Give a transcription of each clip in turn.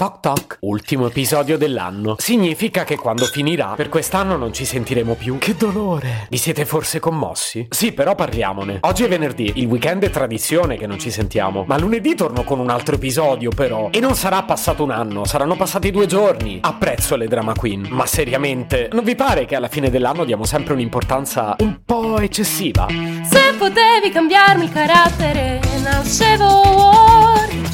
Toc toc, ultimo episodio dell'anno. Significa che quando finirà, per quest'anno non ci sentiremo più. Che dolore! Vi siete forse commossi? Sì, però parliamone. Oggi è venerdì, il weekend è tradizione che non ci sentiamo. Ma lunedì torno con un altro episodio, però. E non sarà passato un anno, saranno passati due giorni. Apprezzo le drama queen. Ma seriamente, non vi pare che alla fine dell'anno diamo sempre un'importanza un po' eccessiva? Se potevi cambiarmi il carattere, nascevo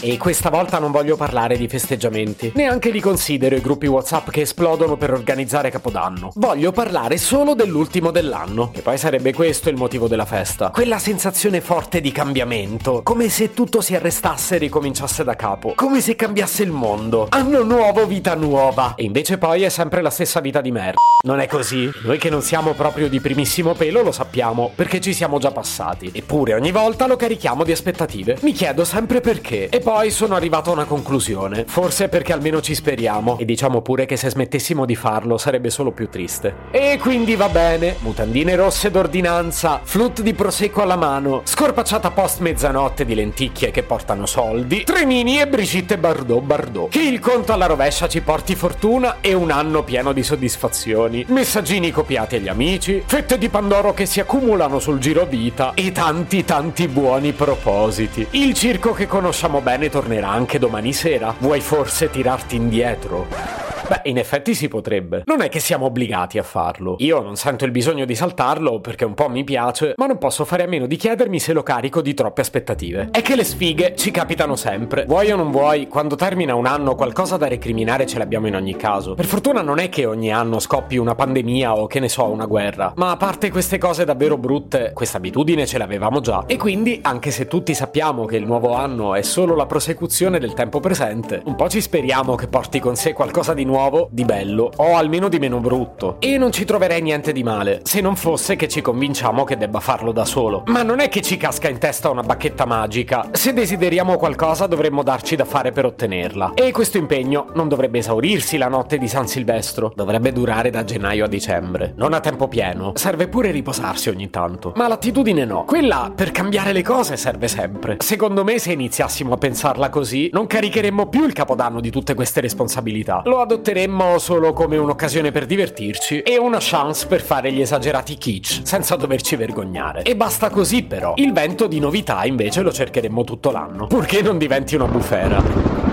E questa volta non voglio parlare di festeggiamenti, neanche di considero i gruppi WhatsApp che esplodono per organizzare Capodanno. Voglio parlare solo dell'ultimo dell'anno, che poi sarebbe questo il motivo della festa. Quella sensazione forte di cambiamento, come se tutto si arrestasse e ricominciasse da capo, come se cambiasse il mondo. Anno nuovo, vita nuova. E invece poi è sempre la stessa vita di merda. Non è così? Noi che non siamo proprio di primissimo pelo lo sappiamo, perché ci siamo già passati. Eppure ogni volta lo carichiamo di aspettative. Mi chiedo sempre perché. E poi sono arrivato a una conclusione. Forse perché almeno ci speriamo. E diciamo pure che se smettessimo di farlo sarebbe solo più triste. E quindi va bene. Mutandine rosse d'ordinanza, flut di prosecco alla mano, scorpacciata post mezzanotte di lenticchie che portano soldi, trenini e Brigitte Bardot Bardot. Che il conto alla rovescia ci porti fortuna e un anno pieno di soddisfazioni. Messaggini copiati agli amici, fette di Pandoro che si accumulano sul giro vita e tanti tanti buoni propositi. Il circo che conosciamo bene tornerà anche domani sera? Vuoi forse tirarti indietro? Beh, in effetti si potrebbe. Non è che siamo obbligati a farlo. Io non sento il bisogno di saltarlo perché un po' mi piace, ma non posso fare a meno di chiedermi se lo carico di troppe aspettative. È che le sfighe ci capitano sempre. Vuoi o non vuoi, quando termina un anno qualcosa da recriminare ce l'abbiamo in ogni caso. Per fortuna non è che ogni anno scoppi una pandemia o che ne so, una guerra. Ma a parte queste cose davvero brutte, questa abitudine ce l'avevamo già. E quindi, anche se tutti sappiamo che il nuovo anno è solo la prosecuzione del tempo presente, un po' ci speriamo che porti con sé qualcosa di nuovo nuovo, di bello, o almeno di meno brutto. E non ci troverei niente di male, se non fosse che ci convinciamo che debba farlo da solo. Ma non è che ci casca in testa una bacchetta magica. Se desideriamo qualcosa dovremmo darci da fare per ottenerla. E questo impegno non dovrebbe esaurirsi la notte di San Silvestro, dovrebbe durare da gennaio a dicembre. Non a tempo pieno, serve pure riposarsi ogni tanto. Ma l'attitudine no, quella per cambiare le cose serve sempre. Secondo me se iniziassimo a pensarla così, non caricheremmo più il capodanno di tutte queste responsabilità. Lo adotteremmo accetteremmo solo come un'occasione per divertirci e una chance per fare gli esagerati kitsch senza doverci vergognare. E basta così però. Il vento di novità invece lo cercheremmo tutto l'anno, purché non diventi una bufera.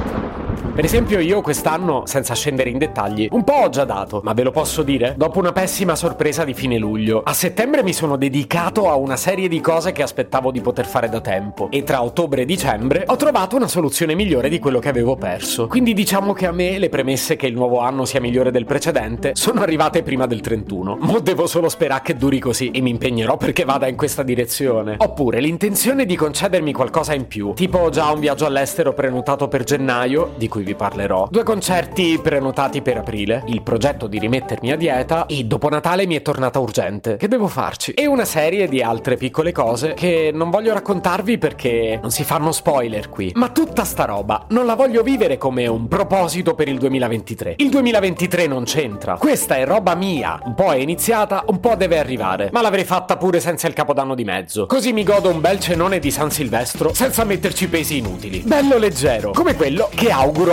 Per esempio io quest'anno, senza scendere in dettagli, un po' ho già dato, ma ve lo posso dire? Dopo una pessima sorpresa di fine luglio, a settembre mi sono dedicato a una serie di cose che aspettavo di poter fare da tempo e tra ottobre e dicembre ho trovato una soluzione migliore di quello che avevo perso. Quindi diciamo che a me le premesse che il nuovo anno sia migliore del precedente sono arrivate prima del 31. Mo devo solo sperare che duri così e mi impegnerò perché vada in questa direzione. Oppure l'intenzione di concedermi qualcosa in più, tipo già un viaggio all'estero prenotato per gennaio, di cui cui vi parlerò, due concerti prenotati per aprile, il progetto di rimettermi a dieta e dopo Natale mi è tornata urgente. Che devo farci? E una serie di altre piccole cose che non voglio raccontarvi perché non si fanno spoiler qui. Ma tutta sta roba non la voglio vivere come un proposito per il 2023. Il 2023 non c'entra. Questa è roba mia. Un po' è iniziata, un po' deve arrivare. Ma l'avrei fatta pure senza il capodanno di mezzo. Così mi godo un bel cenone di San Silvestro senza metterci pesi inutili. Bello leggero, come quello che auguro